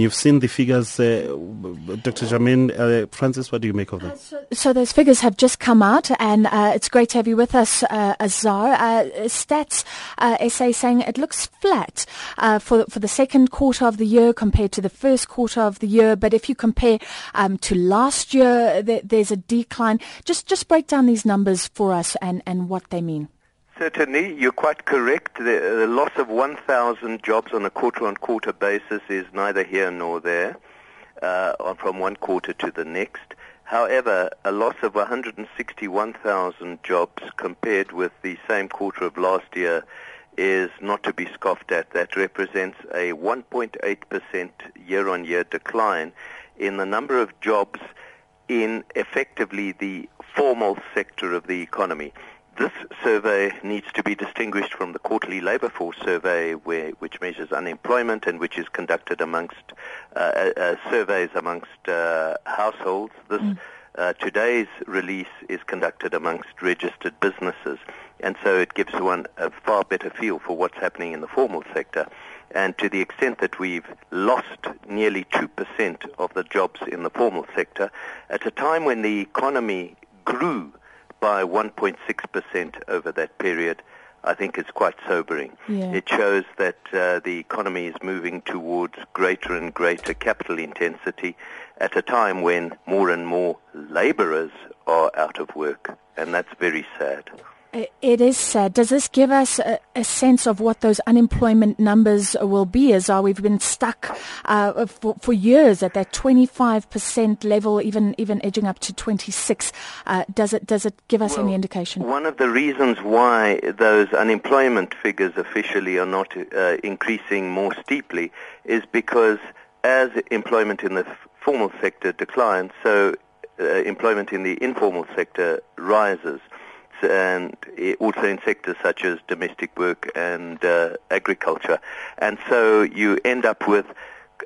You've seen the figures, uh, Dr. Jammine. Uh, Francis, what do you make of them? Uh, so, so, those figures have just come out, and uh, it's great to have you with us, uh, Azar. Uh, stats SA saying it looks flat for for the second quarter of the year compared to the first quarter of the year. But if you compare um, to last year, th- there's a decline. Just just break down these numbers for us and, and what they mean. Certainly, you're quite correct. The, the loss of 1,000 jobs on a quarter-on-quarter basis is neither here nor there uh, from one quarter to the next. However, a loss of 161,000 jobs compared with the same quarter of last year is not to be scoffed at. That represents a 1.8% year-on-year decline in the number of jobs in effectively the formal sector of the economy. This survey needs to be distinguished from the quarterly labor force survey, where, which measures unemployment and which is conducted amongst uh, uh, uh surveys amongst uh, households. This mm. Uh, today's release is conducted amongst registered businesses, and so it gives one a far better feel for what's happening in the formal sector. And to the extent that we've lost nearly 2% of the jobs in the formal sector, at a time when the economy grew by 1.6% over that period, I think is quite sobering. Yeah. It shows that uh, the economy is moving towards greater and greater capital intensity at a time when more and more laborers are out of work, and that's very sad. It is sad. Does this give us a, a, sense of what those unemployment numbers will be? Azar, we've been stuck uh, for, for, years at that 25% level, even even edging up to 26. Uh, does it does it give us well, any indication? One of the reasons why those unemployment figures officially are not uh, increasing more steeply is because as employment in the formal sector declines, so uh, employment in the informal sector rises and also in sectors such as domestic work and uh, agriculture. And so you end up with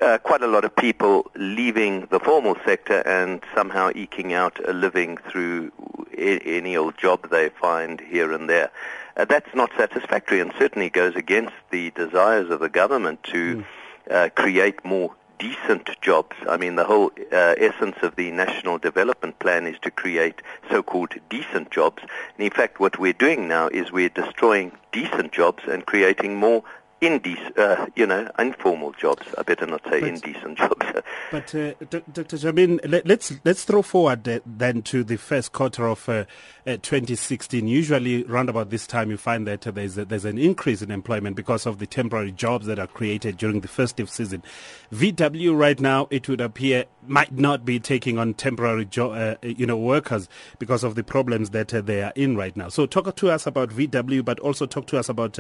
uh, quite a lot of people leaving the formal sector and somehow eking out a living through I- any old job they find here and there. Uh, that's not satisfactory and certainly goes against the desires of the government to mm. create more decent jobs. I mean, the whole uh, essence of the National Development Plan is to create so-called decent jobs. And in fact, what we're doing now is we're destroying decent jobs and creating more indecent, uh, you know, informal jobs. I better not say but, indecent jobs. but uh, D- Dr. Jammine, let, us let's throw forward uh, then to the first quarter of uh, uh, 2016. Usually, around about this time, you find that there's a, there's an increase in employment because of the temporary jobs that are created during the festive season. VW right now, it would appear, might not be taking on temporary jo- uh, you know workers because of the problems that they are in right now. So, talk to us about VW, but also talk to us about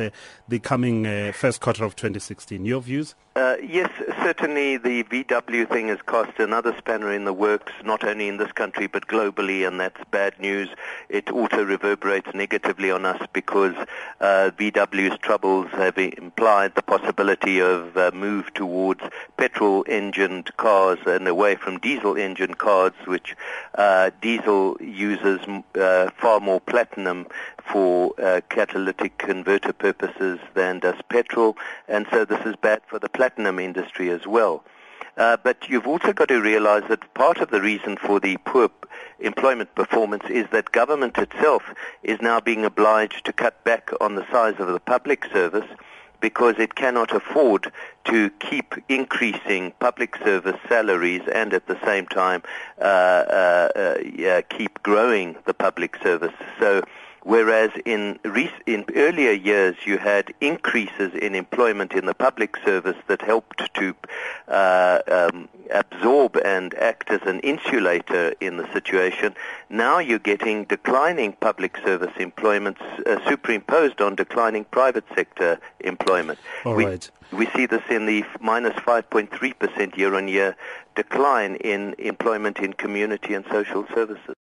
the coming first quarter of 2016. Your views? Uh, yes, certainly the VW thing has cost another spanner in the works, not only in this country but globally, and that's bad news. It also reverberates negatively on us because uh, VW's troubles have implied the possibility of a uh, move towards petrol-engined cars and away from diesel engine cars, which uh, diesel uses uh, far more platinum for uh, catalytic converter purposes than does petrol, and so this is bad for the platinum industry as well. Uh, but you've also got to realize that part of the reason for the poor employment performance is that government itself is now being obliged to cut back on the size of the public service because it cannot afford to keep increasing public service salaries and at the same time uh, uh, uh keep growing the public service. So whereas in, in earlier years you had increases in employment in the public service that helped to uh, um, absorb and act as an insulator in the situation. Now you're getting declining public service employment uh, superimposed on declining private sector employment. All we, right. we see this in the minus 5.3% year-on-year decline in employment in community and social services.